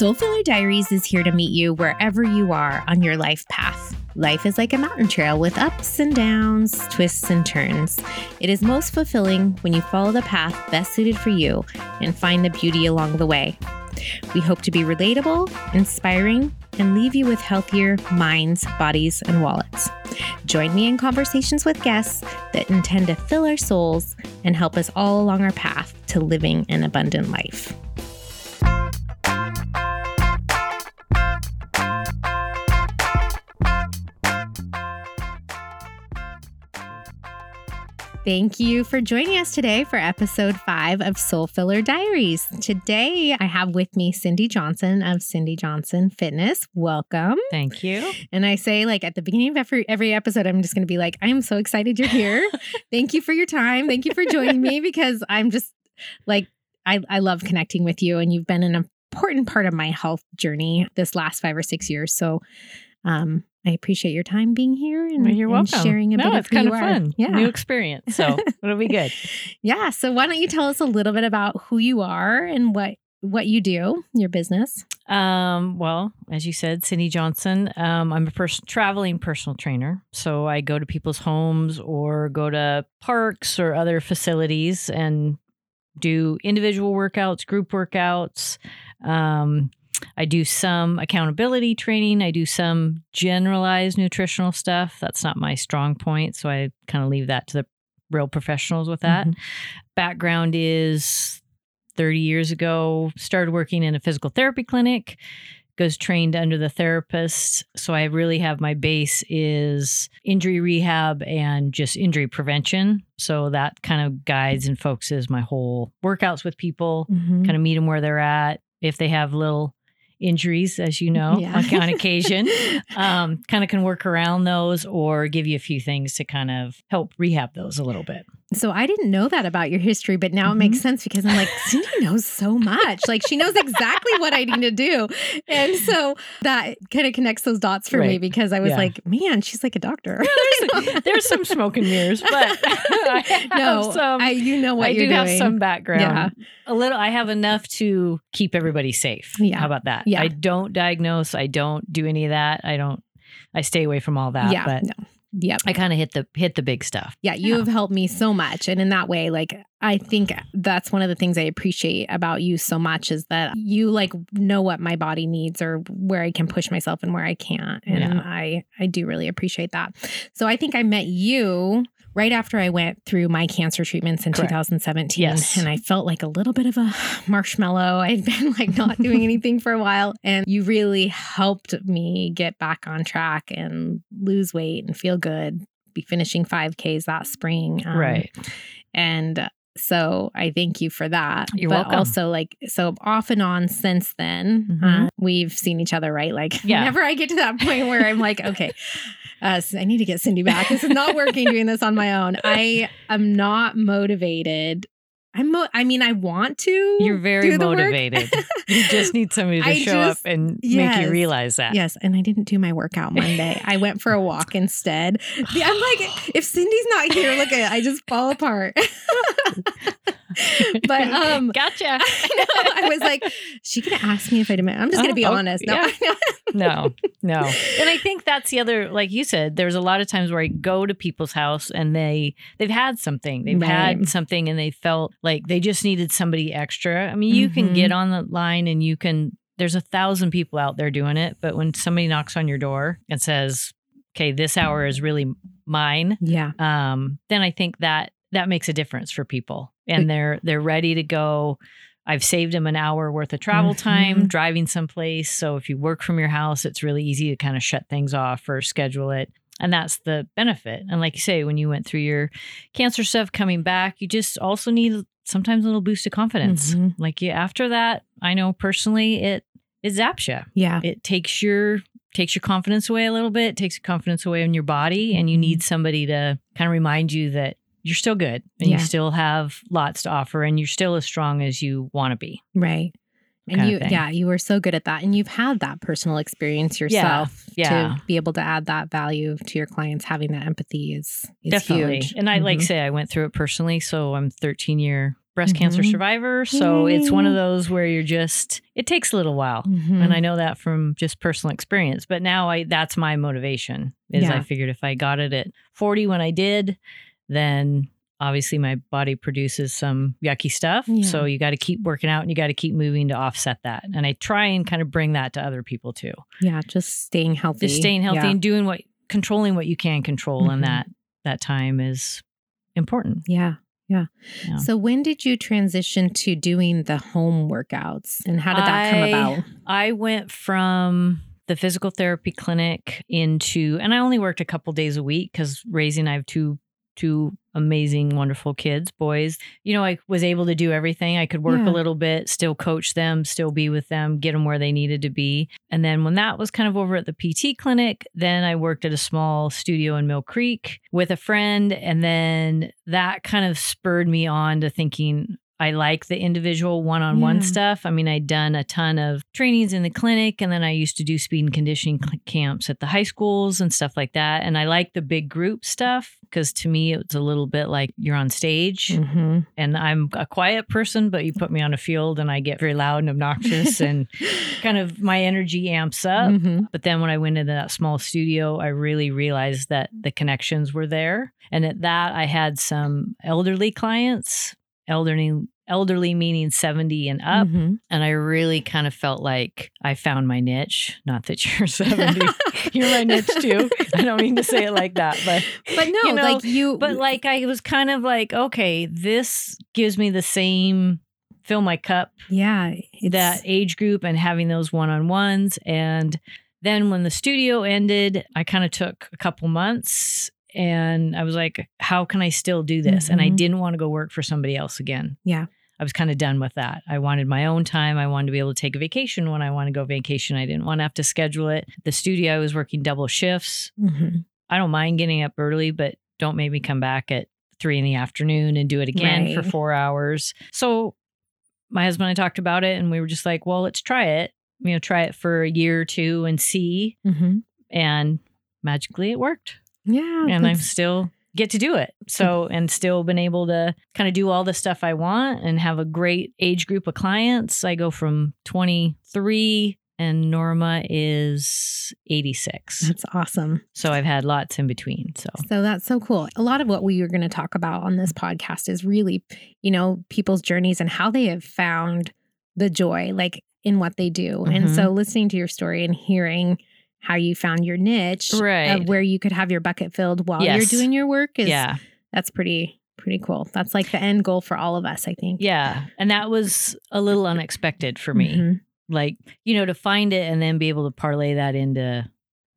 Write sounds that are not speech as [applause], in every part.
Soul Filler Diaries is here to meet you wherever you are on your life path. Life is like a mountain trail with ups and downs, twists and turns. It is most fulfilling when you follow the path best suited for you and find the beauty along the way. We hope to be relatable, inspiring, and leave you with healthier minds, bodies, and wallets. Join me in conversations with guests that intend to fill our souls and help us all along our path to living an abundant life. Thank you for joining us today for episode five of Soul Filler Diaries. Today, I have with me Cindy Johnson of Cindy Johnson Fitness. Welcome. Thank you. And I say, like, at the beginning of every, every episode, I'm just going to be like, I am so excited you're here. [laughs] Thank you for your time. Thank you for joining me [laughs] because I'm just like, I, I love connecting with you, and you've been an important part of my health journey this last five or six years. So, um, I appreciate your time being here and, Well, you're and welcome. sharing a no, bit it's of kind of are. Yeah. New experience. So [laughs] it'll be good. Yeah. So why don't you tell us a little bit about who you are and what what you do, your business? Um, well, as you said, Cindy Johnson. Um, I'm a pers- traveling personal trainer. So I go to people's homes or go to parks or other facilities and do individual workouts, group workouts. Um, I do some accountability training. I do some generalized nutritional stuff. That's not my strong point. So I kind of leave that to the real professionals with that. Mhm. Background is 30 years ago, started working in a physical therapy clinic, goes trained under the therapist. So I really have my base is injury rehab and just injury prevention. So that kind of guides and focuses my whole workouts with people Mhm. kind of meet them where they're at. If they have little injuries, as you know, Yeah. on, on occasion, [laughs] um, kind of can work around those or give you a few things to kind of help rehab those a little bit. So I didn't know that about your history, but now it makes Mhm. sense because I'm like, Cindy knows so much. Like she knows exactly what I need to do. And so that kind of connects those dots for me because I was Yeah. like, man, she's like a doctor. There's, [laughs] there's some smoke and mirrors, but [laughs] I have no, some. I you know what I you're do have some background. Yeah. A little. I have enough to keep everybody safe. Yeah. How about that? Yeah. I don't diagnose. I don't do any of that. I don't. I stay away from all that. yeah. But no. Yep. I kind of hit the hit the big stuff. Yeah, you Yeah. have helped me so much. And in that way, like, I think that's one of the things I appreciate about you so much is that you like know what my body needs or where I can push myself and where I can't. And Yeah. I, I do really appreciate that. So I think I met you right after I went through my cancer treatments in Correct. 2017. Yes. And I felt like a little bit of a marshmallow. [laughs] I'd been like not doing [laughs] anything for a while. And you really helped me get back on track and lose weight and feel good be finishing 5Ks that spring. Um, right. And so I thank you for that. You're but welcome. also, like, so off and on since then, Mhm. uh, we've seen each other, right? Like, Yeah. whenever I get to that point where I'm like, okay, uh, I need to get Cindy back. This is not working doing this on my own. I am not motivated. I'm, mo- I mean, I want to. You're very do the work. motivated. you [laughs] just need somebody to I show just- up and make you realize that. Yes, and I didn't do my workout Monday. I went for a walk [laughs] instead. I'm like, if Cindy's not here, look at it. I just fall apart. [laughs] [laughs] but um, [laughs] gotcha. I know. I was like, she gonna ask me if I did my. I'm just gonna Oh, be oh, honest. No, yeah. [laughs] no, no. And I think that's the other, like you said, there's a lot of times where I go to people's house and they they've had something, they've Right. had something, and they felt like they just needed somebody extra. I mean, you Mhm. can get on the line and you can. There's a thousand people out there doing it, but when somebody knocks on your door and says, "Okay, this hour is really mine," yeah, um, then I think that that makes a difference for people, and they're they're ready to go. I've saved them an hour worth of travel time Mhm. driving someplace. So if you work from your house, it's really easy to kind of shut things off or schedule it. And that's the benefit. And like you say, when you went through your cancer stuff coming back, you just also need sometimes a little boost of confidence. Mhm. Like you after that, I know personally it it zaps you yeah, it takes your takes your confidence away a little bit takes your confidence away in your body and you need somebody to kind of remind you that you're still good and Yeah. you still have lots to offer and you're still as strong as you want to be right. And you, yeah, you were so good at that, and you've had that personal experience yourself yeah. to be able to add that value to your clients. Having that empathy is, is definitely huge. and i like Mhm. say i went through it personally so i'm 13 year breast cancer Mhm. survivor. So it's one of those where you're just, it takes a little while. Mhm. And I know that from just personal experience. But now I that's my motivation is Yeah. I figured if I got it at 40 when I did, then obviously my body produces some yucky stuff. Yeah. So you got to keep working out and you got to keep moving to offset that. And I try and kind of bring that to other people too. yeah, just staying healthy. Just staying healthy Yeah. and doing what controlling what you can control Mhm. and that that time is important. Yeah. Yeah. Yeah. So when did you transition to doing the home workouts and how did that come about? I went from the physical therapy clinic into, and I only worked a couple days a week because raising, I have two two amazing, wonderful kids, boys. You know, I was able to do everything. I could work Yeah. a little bit, still coach them, still be with them, get them where they needed to be. And then when that was kind of over at the PT clinic, then I worked at a small studio in Mill Creek with a friend. And then that kind of spurred me on to thinking, I like the individual one on one stuff. I mean, I'd done a ton of trainings in the clinic, and then I used to do speed and conditioning camps at the high schools and stuff like that. And I like the big group stuff because to me, it's a little bit like you're on stage Mm-hmm. and I'm a quiet person, but you put me on a field and I get very loud and obnoxious [laughs] and kind of my energy amps up. Mhm. But then when I went into that small studio, I really realized that the connections were there. And at that, I had some elderly clients, elderly, elderly meaning 70 and up. Mhm. And I really kind of felt like I found my niche. Not that you're [laughs] 70, [laughs] you're my niche too. I don't mean to say it like that, but [laughs] But no, you know, like you but like I was kind of like, okay, this gives me the same fill my cup yeah, that age group and having those one-on-ones and then when the studio ended i kind of took a couple months and i was like how can i still do this and i Mhm. didn't want to go work for somebody else again Yeah. i was kind of done with that i wanted my own time i wanted to be able to take a vacation when i want to go vacation i didn't want to have to schedule it the studio i was working double shifts Mhm. i don't mind getting up early but don't make me come back at three in the afternoon and do it again for four hours so my husband and I talked about it and we were just like, well, let's try it. You know, try it for a year or two and see. Mhm. And magically it worked. Yeah. and I that's- still get to do it. So, and still been able to kind of do all the stuff I want and have a great age group of clients. I go from 23 and Norma is 86. that's awesome. So I've had lots in between. So, So that's so cool. A lot of what we are going to talk about on this podcast is really, you know, people's journeys and how they have found the joy, like in what they do. And Mhm. so listening to your story and hearing how you found your niche Right. of where you could have your bucket filled while Yes. you're doing your work is yeah. that's pretty pretty cool. That's like the end goal for all of us, I think. Yeah. And that was a little unexpected for me. Mhm. like you know to find it and then be able to parlay that into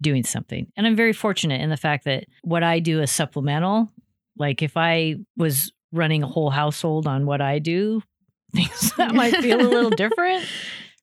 doing something and i'm very fortunate in the fact that what i do is supplemental like if i was running a whole household on what i do [laughs] things that might feel a little [laughs] different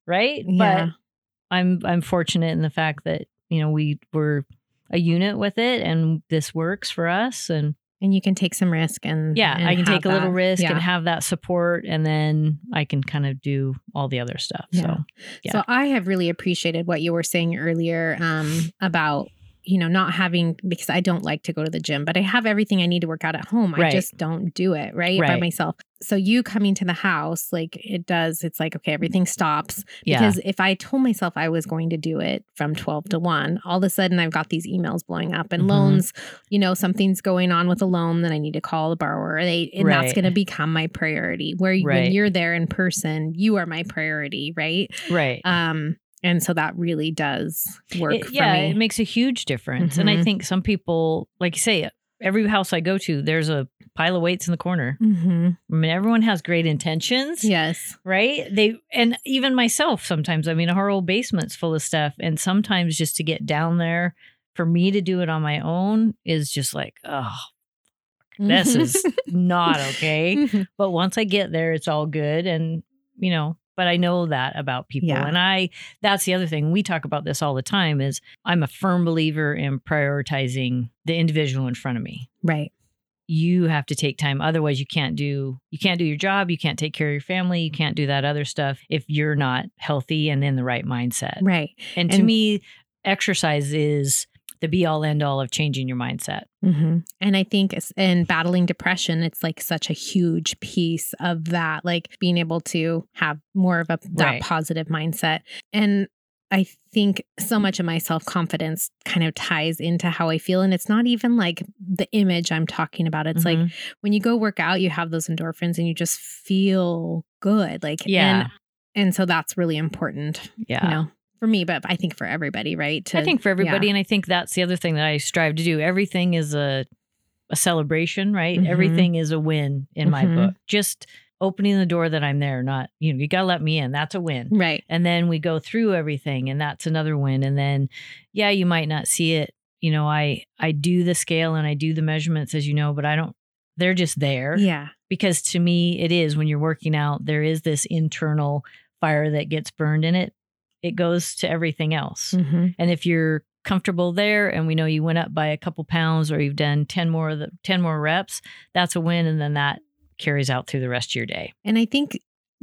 right Yeah. but i'm i'm fortunate in the fact that you know we were a unit with it and this works for us and And you can take some risk and yeah and i can take a little risk Yeah. and have that support and then i can kind of do all the other stuff Yeah. so Yeah. So I have really appreciated what you were saying earlier um, about you know not having because I don't like to go to the gym, but I have everything I need to work out at home. I just don't do it right, by myself. So you coming to the house, like it does. It's like okay, everything stops yeah because if I told myself I was going to do it from twelve to one, all of a sudden I've got these emails blowing up and Mhm. loans. You know something's going on with a loan that I need to call the borrower. They and that's going to become my priority. Where when you're there in person, you are my priority, right? right Um, and so that really does work It- for yeah, me. it makes a huge difference. And I Mhm. think some people, like you say, every house I go to, there's a pile of weights in the corner. hmm I mean, everyone has great intentions, Yes. right? They and even myself sometimes. I mean, our whole basement's full of stuff, and sometimes just to get down there for me to do it on my own is just like, oh, [laughs] this is not okay. Mhm. But once I get there, it's all good. And, you know, but I know that about people. Yeah. And I, that's the other thing. We talk about this all the time is I'm a firm believer in prioritizing the individual in front of me. right. You have to take time. Otherwise you can't do, you can't do your job. You can't take care of your family. You can't do that other stuff if you're not healthy and in the right mindset. Right. And to me, exercise is the be all end all of changing your mindset. hmm And I think in battling depression, it's like such a huge piece of that, like being able to have more of a that Right. positive mindset. And I think so much of my self confidence kind of ties into how I feel. And it's not even like the image I'm talking about. It's like Mhm. when you go work out, you have those endorphins and you just feel good. Like, Yeah. And, and so that's really important, yeah. you know, for me, but I think for everybody, right? I think for everybody, yeah. and I think that's the other thing that I strive to do. Everything is a a celebration, right? Mhm. Everything is a win in my Mhm. book. Just opening the door that I'm there, not you know, you gotta let me in. That's a win. Right. And then we go through everything, and that's another win. And then, yeah, you might not see it. You know, I I do the scale and I do the measurements, as you know, but I don't. They're just there Yeah. because to me, it is when you're working out. There is this internal fire that gets burned in it. It goes to everything else. hmm And if you're comfortable there and we know you went up by a couple pounds or you've done 10 more of the 10 more reps, that's a win and then that carries out through the rest of your day. And I think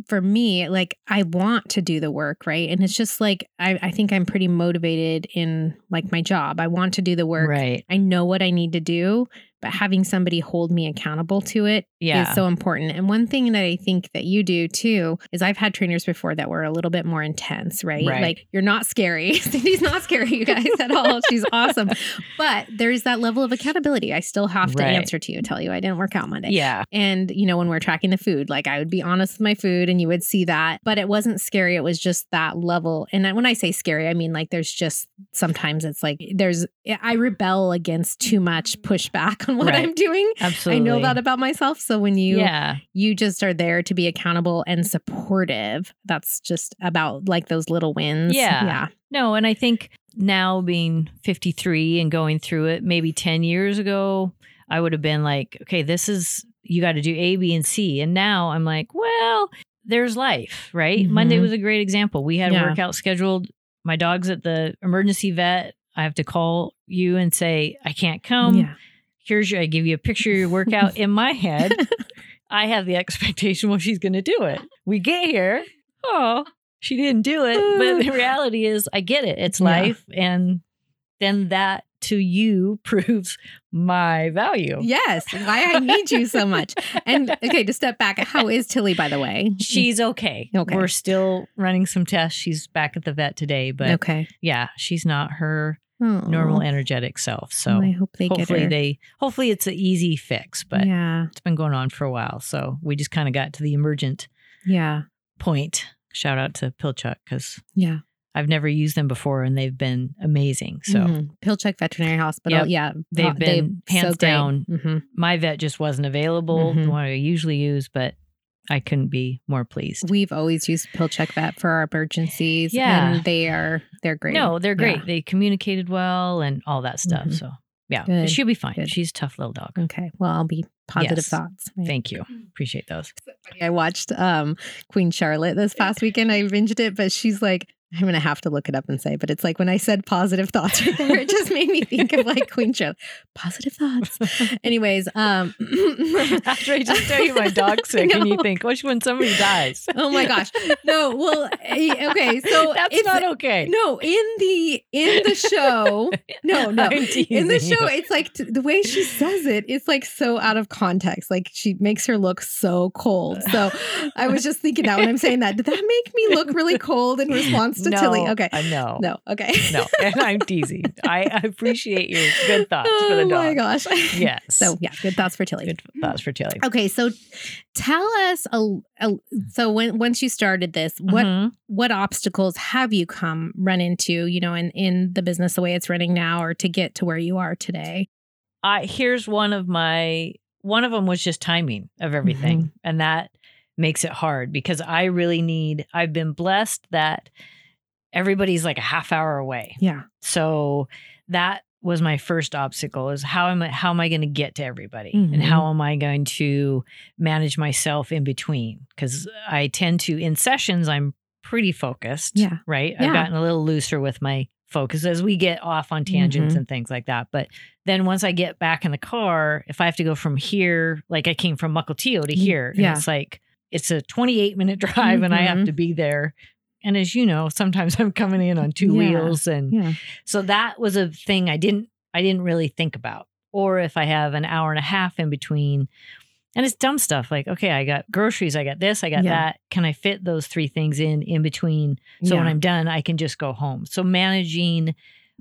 for me, like I want to do the work, right? And it's just like I, I think I'm pretty motivated in like my job. I want to do the work. Right. I know what I need to do, but having somebody hold me accountable to it is Yeah. so important. And one thing that I think that you do too is I've had trainers before that were a little bit more intense, right? Right. Like you're not scary. [laughs] Cindy's not scary, you guys, at all. She's awesome. But there's that level of accountability. I still have to Right. answer to you, tell you I didn't work out Monday. yeah. And, you know, when we're tracking the food, like I would be honest with my food and you would see that. But it wasn't scary. It was just that level. And when I say scary, I mean like there's just sometimes it's like there's, I rebel against too much pushback on what Right. I'm doing. Absolutely. I know that about myself. So when you, yeah. you just are there to be accountable and supportive, that's just about like those little wins. Yeah. Yeah. No, and I think now being 53 and going through it, maybe 10 years ago, I would have been like, okay, this is, you got to do A, B, and C. And now I'm like, well, there's life, right? Mhm. Monday was a great example. We had Yeah. a workout scheduled. My dog's at the emergency vet. I have to call you and say, I can't come. yeah. Here's your, I give you a picture of your workout in my head. [laughs] I have the expectation, well, she's going to do it. We get here. Oh, she didn't do it. But the [sighs] reality is, I get it. It's Yeah. life. And then that to you [laughs] proves my value. Yes. Why I need you so much. And okay, to step back, how is Tilly, by the way? She's okay. Okay. We're still running some tests. She's back at the vet today, but okay. yeah, she's not her Oh. normal energetic self. So I hope they hopefully they hopefully it's an easy fix, but yeah, it's been going on for a while. So we just kind of got to the emergent yeah, point. Shout out to Pilchuck because yeah. I've never used them before and they've been amazing. So Mhm. Pilchuck Veterinary Hospital. Yep. Yeah, They've been hands down. hmm my vet just wasn't available, Mhm. the one I usually use, but I couldn't be more pleased. We've always used Pilchuck Vet for our emergencies. Yeah. and they are they're great. No, they're great. Yeah. They communicated well and all that stuff. Mhm. So yeah, Good. she'll be fine. Good. She's a tough little dog. Okay. Well, I'll be positive Yes. thoughts. right? Thank you. Appreciate those. I watched um Queen Charlotte this past weekend. I binged it, but she's like, I'm gonna have to look it up and say, but it's like when I said positive thoughts [laughs] right there, it just made me think of like Queen Charlotte. Positive thoughts. [laughs] Anyways, um [laughs] After I just tell you my dog's sick and you think, which when somebody dies? Oh my gosh. No, well eh, okay, so That's it's not okay. no in the in the show. No, no. In the show, you. it's like t- the way she says it, it's like so out of context. Like she makes her look so cold. So I was just thinking that when I'm saying that, did that make me look really cold in response to no, Okay. uh, no, No, okay. no, and I'm teasing. I [laughs] appreciate your good thoughts for the oh my gosh. Yes. [laughs] So yeah, good thoughts for Tilly. good thoughts for Tilly. Okay, so tell us a, a so when once you started this, what Mhm. what obstacles have you come run into, you know, in in the business the way it's running now or to get to where you are today? I here's one of my one of them was just timing of everything, Mm-hmm. and that makes it hard because I really need. I've been blessed that everybody's like a half hour away, Yeah. so that was my first obstacle is how am I how am I going to get to everybody Mhm. and how am I going to manage myself in between because I tend to in sessions I'm pretty focused Yeah. right Yeah. I've gotten a little looser with my focus as we get off on tangents Mhm. and things like that but then once I get back in the car if I have to go from here like I came from Mukilteo to here and yeah. it's like it's a 28 minute [laughs] drive and I have Mhm. to be there And as you know, sometimes [laughs] I'm coming in on two Yeah. wheels and Yeah. so that was a thing I didn't I didn't really think about. Or if I have an hour and a half in between and it's dumb stuff like okay, I got groceries, I got this, I got Yeah. that. Can I fit those three things in in between so when I'm done I can just go home. So managing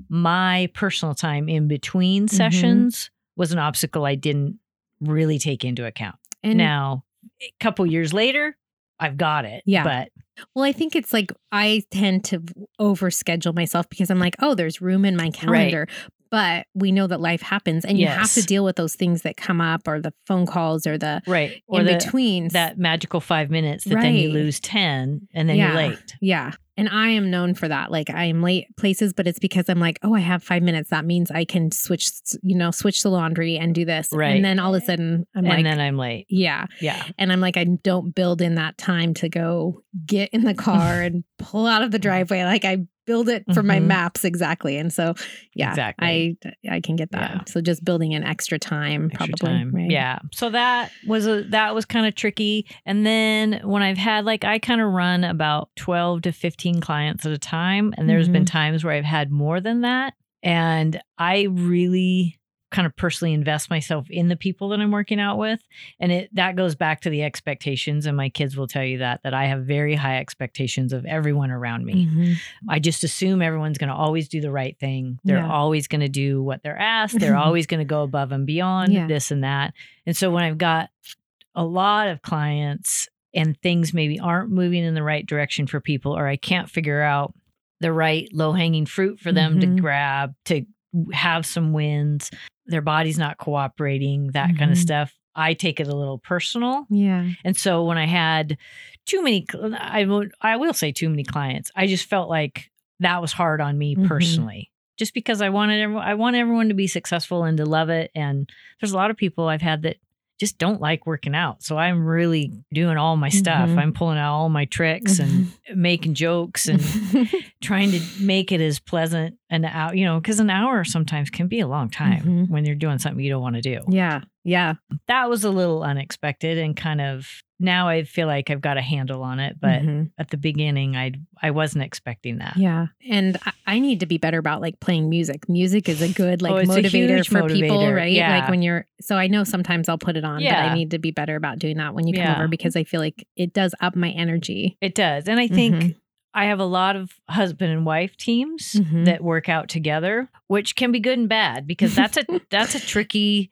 my personal time in between Mm-hmm. sessions was an obstacle I didn't really take into account. And now, a couple years later, I've got it. Yeah. But Well, I think it's like I tend to overschedule myself because I'm like, oh, there's room in my calendar. But we know that life happens and you have to deal with those things that come up or the phone calls or the right. Or in the, between. that magical five minutes that then you lose 10 and then Yeah. you're late. Yeah. And I am known for that. Like I am late places, but it's because I'm like, oh, I have five minutes. That means I can switch, you know, switch the laundry and do this. Right. And then all of a sudden I'm and like, then I'm late. yeah. Yeah. And I'm like, I don't build in that time to go get in the car and pull out of the [laughs] driveway. Like I build it for my Mhm. maps exactly. And so, yeah, Exactly. I I can get that. Yeah. So just building in extra time, Extra probably. time. Right? Yeah. So that was a that was kind of tricky. And then when I've had like I kind of run about 12 to 15 clients at a time and there's been Mhm. times where I've had more than that and I really kind of personally invest myself in the people that I'm working out with and it that goes back to the expectations and my kids will tell you that that I have very high expectations of everyone around me. Mhm. I just assume everyone's going to always do the right thing. They're Yeah. always going to do what they're asked. They're [laughs] always going to go above and beyond Yeah. this and that. And so when I've got a lot of clients and things maybe aren't moving in the right direction for people, or I can't figure out the right low hanging fruit for them Mhm. to grab to have some wins, their body's not cooperating, that kind of stuff. I take it a little personal. Yeah. And so when I had too many, I would, I will say too many clients, I just felt like that was hard on me Mhm. personally, just because I wanted, everyone, I want everyone to be successful and to love it. And there's a lot of people I've had that just don't like working out. So I'm really doing all my stuff. Mhm. I'm pulling out all my tricks and making jokes and [laughs] trying to make it as pleasant an hour, you know, because an hour sometimes can be a long time Mhm. when you're doing something you don't want to do yeah. Yeah. that was a little unexpected and kind of now I feel like I've got a handle on it, but Mhm. at the beginning I I wasn't expecting that. Yeah. And I, I need to be better about like playing music. Music is a good like Oh, motivator for people, right? Yeah. Like when you're so I know sometimes I'll put it on, but I need to be better about doing that when you come Yeah. over because I feel like it does up my energy. It does. And I think Mhm. I have a lot of husband and wife teams Mhm. that work out together, which can be good and bad because that's a [laughs] that's a tricky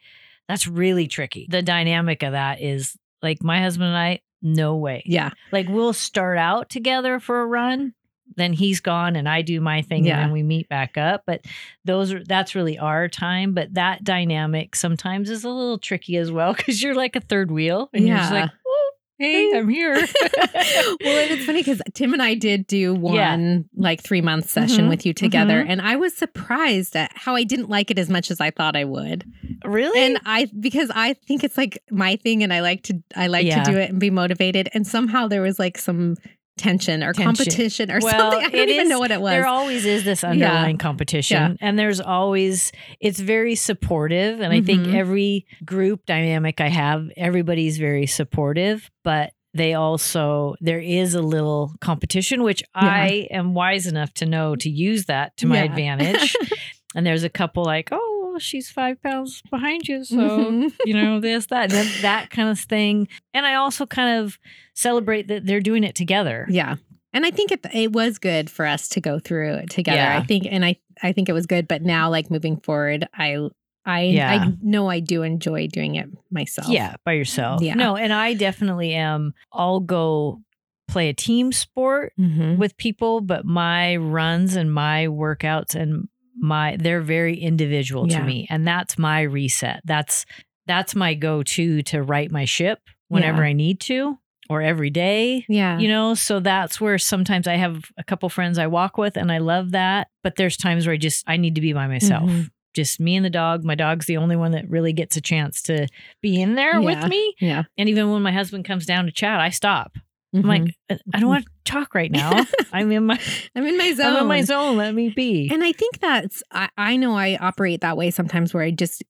that's really tricky. The dynamic of that is like my husband and I no way. Yeah. Like we'll start out together for a run, then he's gone and I do my thing Yeah. and then we meet back up. But those are that's really our time. But that dynamic sometimes is a little tricky as well because you're like a third wheel and you're just like, hey, I'm here. [laughs] well, and it's funny because Tim and I did do one Yeah. like three month session Mhm. with you together, Mhm. and I was surprised at how I didn't like it as much as I thought I would. really? And I because I think it's like my thing, and I like to I like Yeah. to do it and be motivated. And somehow there was like some tension or Tension. competition or Well, something. [laughs] I don't even is- know what it was. There always is this underlying competition, Yeah. and there's always it's very supportive. And I think Mhm. every group dynamic I have, everybody's very supportive, but they also there is a little competition, which I am wise enough to know to use that to my Yeah. [laughs] advantage. and there's a couple like, oh, well, she's five pounds behind you, so Mhm. you know this that then that kind of thing. And I also kind of celebrate that they're doing it together. Yeah. And I think it it was good for us to go through it together. Yeah. I think and I I think it was good, but now like moving forward, I I Yeah. I know I do enjoy doing it myself. Yeah, by yourself. Yeah. No, and I definitely am. I'll go play a team sport Mhm. with people, but my runs and my workouts and my they're very individual Yeah. to me. And that's my reset. That's that's my go-to to right my ship whenever Yeah. I need to or every day. Yeah. You know, so that's where sometimes I have a couple friends I walk with and I love that, but there's times where I just I need to be by myself. Mhm. Just me and the dog. My dog's the only one that really gets a chance to be in there Yeah. with me. yeah. And even when my husband comes down to chat, I stop. I'm like, Mm-hmm. "Uh, I don't want to talk right now. [laughs] I'm in my I'm in my zone. I'm in my zone. Let me be. And I think that's, I, I know I operate that way sometimes where I just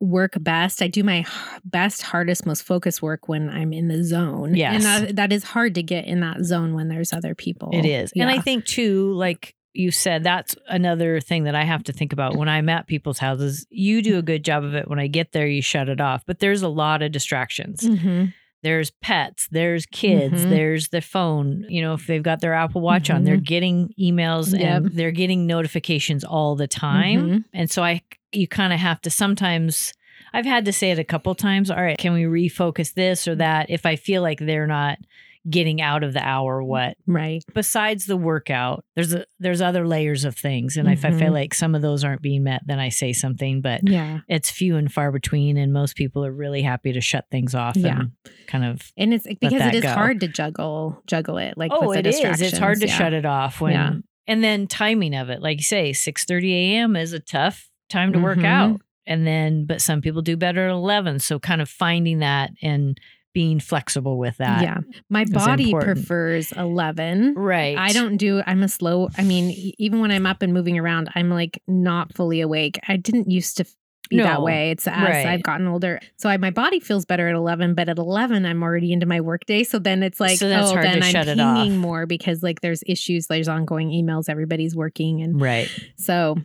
work best. I do my best, hardest, most focused work when I'm in the zone. Yes. And that, that is hard to get in that zone when there's other people. It is. And I think too, like you said, that's another thing that I have to think about when I'm at people's houses. You do a good job of it. When I get there, you shut it off. But there's a lot of distractions. Mhm. There's pets, there's kids, Mhm. there's the phone. You know, if they've got their Apple Watch on, they're getting emails Yep. and they're getting notifications all the time. Mhm. And so I you kind of have to sometimes I've had to say it a couple times, all right, can we refocus this or that if I feel like they're not getting out of the hour what Right. besides the workout there's a, there's other layers of things and if i feel like some of those aren't being met then i say something but Yeah. it's few and far between and most people are really happy to shut things off Yeah. and kind of And it's because it is go. hard to juggle juggle it. Like oh it the is it's hard to distractions. shut it off when Yeah. and then timing of it like you say 6 30 a.m is a tough time to work Mhm. out and then but some people do better at 11 so kind of finding that and being flexible with that Yeah. My body prefers 11. right I don't do, I'm a slow, I mean, even when I'm up and moving around, I'm like not fully awake. I didn't used to be that way. It's as Right. I've gotten older. So I, my body feels better at 11, but at 11, I'm already into my workday. So then it's like, So that's oh, hard to then I'm shut it off. pinging more because like there's issues, there's ongoing emails, everybody's working. And right so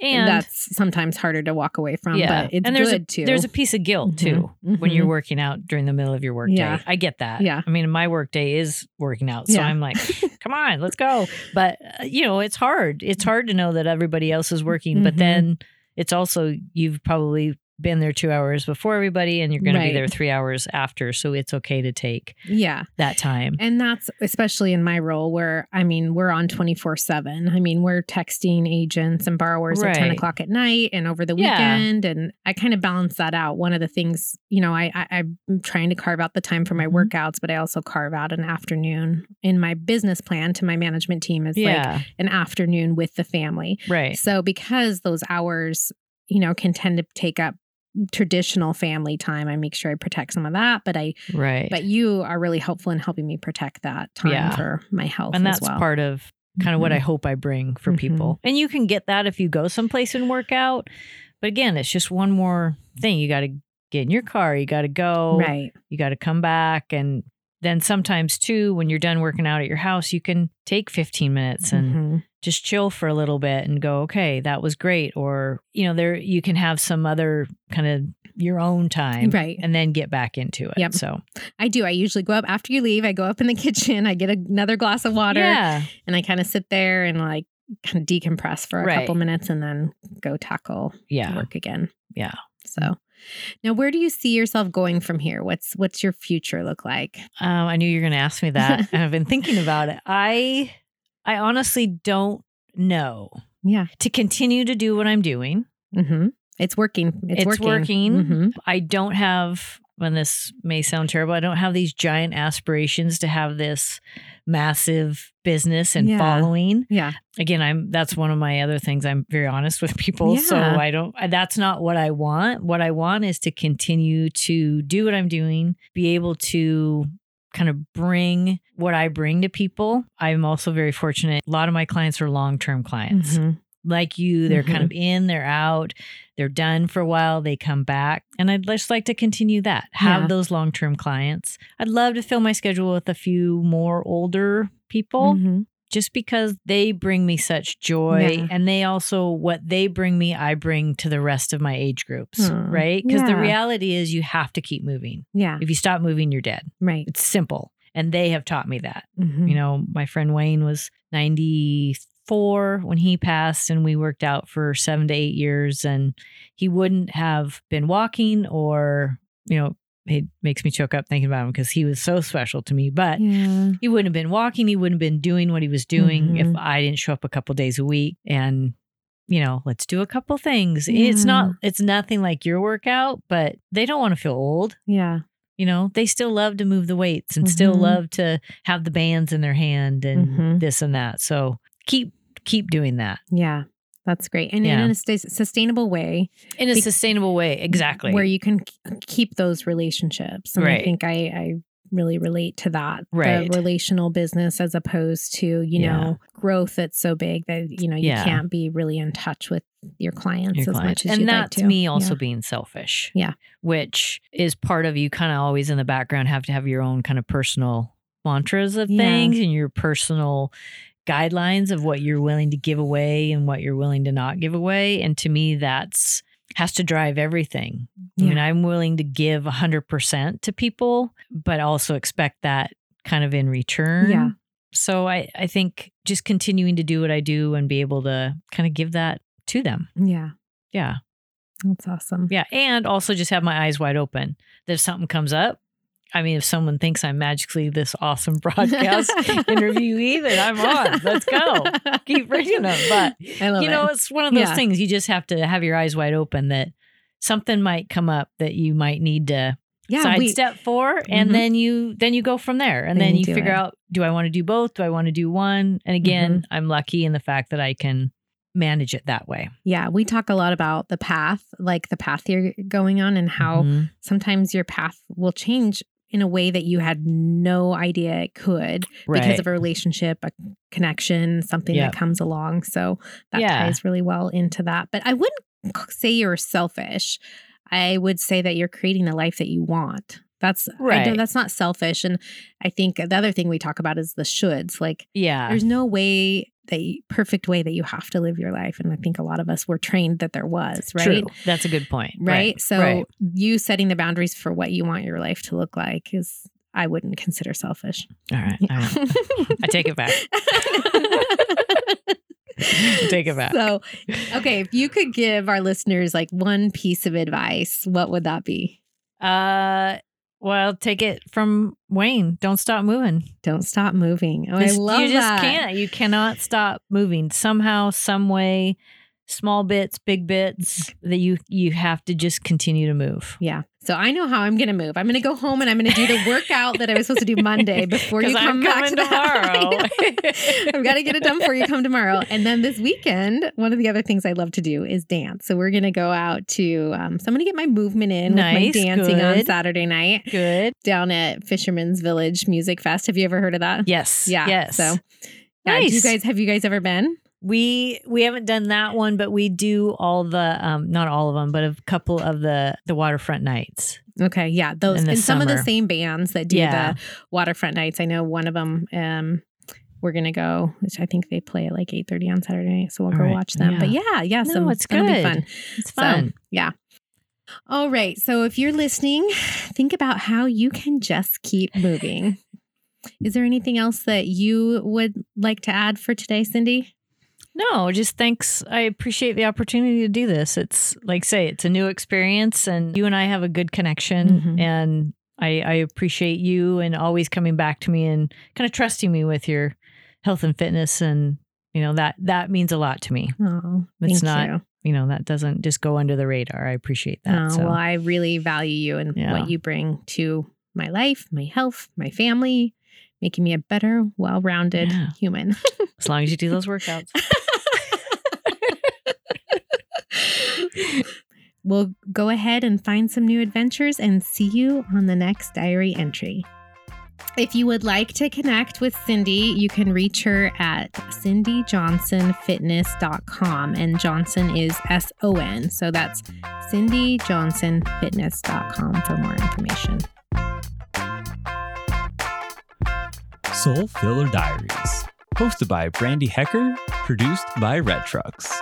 and that's sometimes harder to walk away from, Yeah. but it's and there's good a, too. There's a piece of guilt too Mhm. when you're Mhm. working out during the middle of your workday. Yeah. I get that. Yeah. I mean, my workday is working out, so Yeah. I'm like, [laughs] come on, let's go. But uh, you know, it's hard. It's hard to know that everybody else is working, but Mhm. then it's also you've probably been there two hours before everybody, and you're going to be there three hours after. So it's okay to take yeah. that time. And that's especially in my role where, I mean, we're on 24 7. I mean, we're texting agents and borrowers at 10 o'clock at night and over the Yeah. weekend. And I kind of balance that out. One of the things, you know, I, I, I'm trying to carve out the time for my Mhm. workouts, but I also carve out an afternoon in my business plan to my management team is like Yeah. an afternoon with the family. right. So because those hours, you know, can tend to take up traditional family time, I make sure I protect some of that. But I Right. but you are really helpful in helping me protect that time Yeah. for my health and that's well. part of kind of what I Mhm. hope I bring for Mhm. people. And you can get that if you go someplace and work out. But again, it's just one more thing. You got to get in your car, you got to go, right. you got to come back. And then sometimes, too, when you're done working out at your house, you can take 15 minutes and Mhm. just chill for a little bit and go, okay, that was great. Or, you know, there you can have some other kind of your own time. Right. And then get back into it. Yep. So, I do. I usually go up after you leave. I go up in the [laughs] kitchen. I get another glass of water, yeah. and I kind of sit there and like kind of decompress for a Right. couple minutes, and then go tackle Yeah. work again. Yeah. So, now where do you see yourself going from here? What's what's your future look like? Um, I knew you were going to ask me that, [laughs] and I've been thinking about it. I, I honestly don't know Yeah. to continue to do what I'm doing. Mm-hmm. It's working. It's, It's working. working. Mhm. I don't have, and this may sound terrible, I don't have these giant aspirations to have this massive business and Yeah. following. Yeah. Again, I'm that's one of my other things. I'm very honest with people, so I don't. That's not what I want. What I want is to continue to do what I'm doing, be able to kind of bring what I bring to people. I'm also very fortunate. A lot of my clients are long term clients Mhm. Like you. They're kind of in, they're out, they're done for a while, they come back. And I'd just like to continue that, have Yeah. those long term clients. I'd love to fill my schedule with a few more older people Mhm. just because they bring me such joy. Yeah. And they also, what they bring me, I bring to the rest of my age groups, Aw, right? Because the reality is you have to keep moving. Yeah. If you stop moving, you're dead. Right. It's simple. And they have taught me that. Mhm. You know, my friend Wayne was 94 when he passed, and we worked out for seven to eight years. And he wouldn't have been walking, or, you know, it makes me choke up thinking about him because he was so special to me. But yeah. he wouldn't have been walking, he wouldn't have been doing what he was doing if Mhm. I didn't show up a couple days a week. And, you know, let's do a couple things. It's not, it's nothing like your workout, but they don't want to feel old. Yeah. You know, they still love to move the weights and still Mhm. love to have the bands in their hand and Mhm. this and that. So keep keep doing that Yeah. That's great. And Yeah. in a sus- sustainable way in a Be- sustainable way. Exactly. where you can keep those relationships. And I think I, I really relate to that. Right. The relational business as opposed to, you Yeah. know, growth that's so big that, you know, you Yeah. can't be really in touch with your clients your as clients. much as and you'd like that's to. me also Yeah. being selfish. Yeah. Which is part of you kind of always in the background have to have your own kind of personal mantras of things and your personal guidelines of what you're willing to give away and what you're willing to not give away. And to me, that's has to drive everything. I mean, I'm willing to give 100% to people, but also expect that kind of in return. Yeah. So I, I think just continuing to do what I do and be able to kind of give that to them. Yeah. Yeah. That's awesome. Yeah. And also just have my eyes wide open that if something comes up, I mean, if someone thinks I'm magically this awesome [laughs] broadcast [laughs] interviewee, then I'm on. Let's go. Keep [laughs] bringing them. But, you know, it. it's one of those Yeah. things you just have to have your eyes wide open that something might come up that you might need to yeah, sidestep for and Mhm. then you then you go from there and Then then, you you figure it. out do i want to do both do i want to do one and again Mm-hmm. i'm lucky in the fact that i can manage it that way yeah, we talk a lot about the path, like the path you're going on and how Mhm. sometimes your path will change in a way that you had no idea it could because of a relationship, a connection, something Yep. that comes along. So that Yeah. ties really well into that. But I wouldn't say you're selfish. I would say that you're creating the life that you want. That's Right. that's not selfish. And I think the other thing we talk about is the shoulds. Like yeah there's no way you, perfect way that you have to live your life. And I think a lot of us were trained that there was, right? True. That's a good point. right? So right. you setting the boundaries for what you want your life to look like is I wouldn't consider selfish. All right. I [laughs] take it back. [laughs] Take it back. So, okay, if you could give our listeners like one piece of advice, what would that be? Uh, well, take it from Wayne. Don't stop moving. Don't stop moving. Oh, Just- I love you just that. can't. You cannot stop moving. Somehow, some way, small bits, big bits that you you have to just continue to move. Yeah. So I know how I'm going to move. I'm going to go home and I'm going to do the workout that I was supposed to do Monday [laughs] before you come I'm back to the tomorrow. [laughs] I've got to get it done before you come tomorrow. And then this weekend, one of the other things I love to do is dance. So we're going to go out to, um, so I'm going to get my movement in with my dancing on. Saturday night Good. down at Fisherman's Village Music Fest. Have you ever heard of that? Yes. Yeah. Yes. So, yeah, do you Nice. guys, have you guys ever been? We we haven't done that one, but we do all the um not all of them, but a couple of the the waterfront nights. Okay. Yeah. Those, and some of the same bands that do Yeah. the waterfront nights. I know one of them, um, we're gonna go, which I think they play at like eight thirty on Saturday night, so we'll All go right. watch them. But yeah, yeah, No, some, it's that'll be fun. It's So, fun. yeah. All right. So if you're listening, think about how you can just keep moving. Is there anything else that you would like to add for today, Cindy? No, just thanks. I appreciate the opportunity to do this. It's like say, it's a new experience and you and I have a good connection Mhm. and I, I appreciate you and always coming back to me and kind of trusting me with your health and fitness and you know that that means a lot to me. Oh, It's not you. You know, that doesn't just go under the radar. I appreciate that. Oh, so well, I really value you and Yeah. what you bring to my life, my health, my family, making me a better, well rounded Yeah. human. [laughs] as long as you do those workouts. [laughs] we'll go ahead and find some new adventures and see you on the next diary entry. If you would like to connect with Cindy, you can reach her at cindyjohnsonfitness.com. And Johnson is S O N. So that's cindyjohnsonfitness.com for more information. Soul Filler Diaries. Hosted by Brandy Hecker, produced by Red Trucks.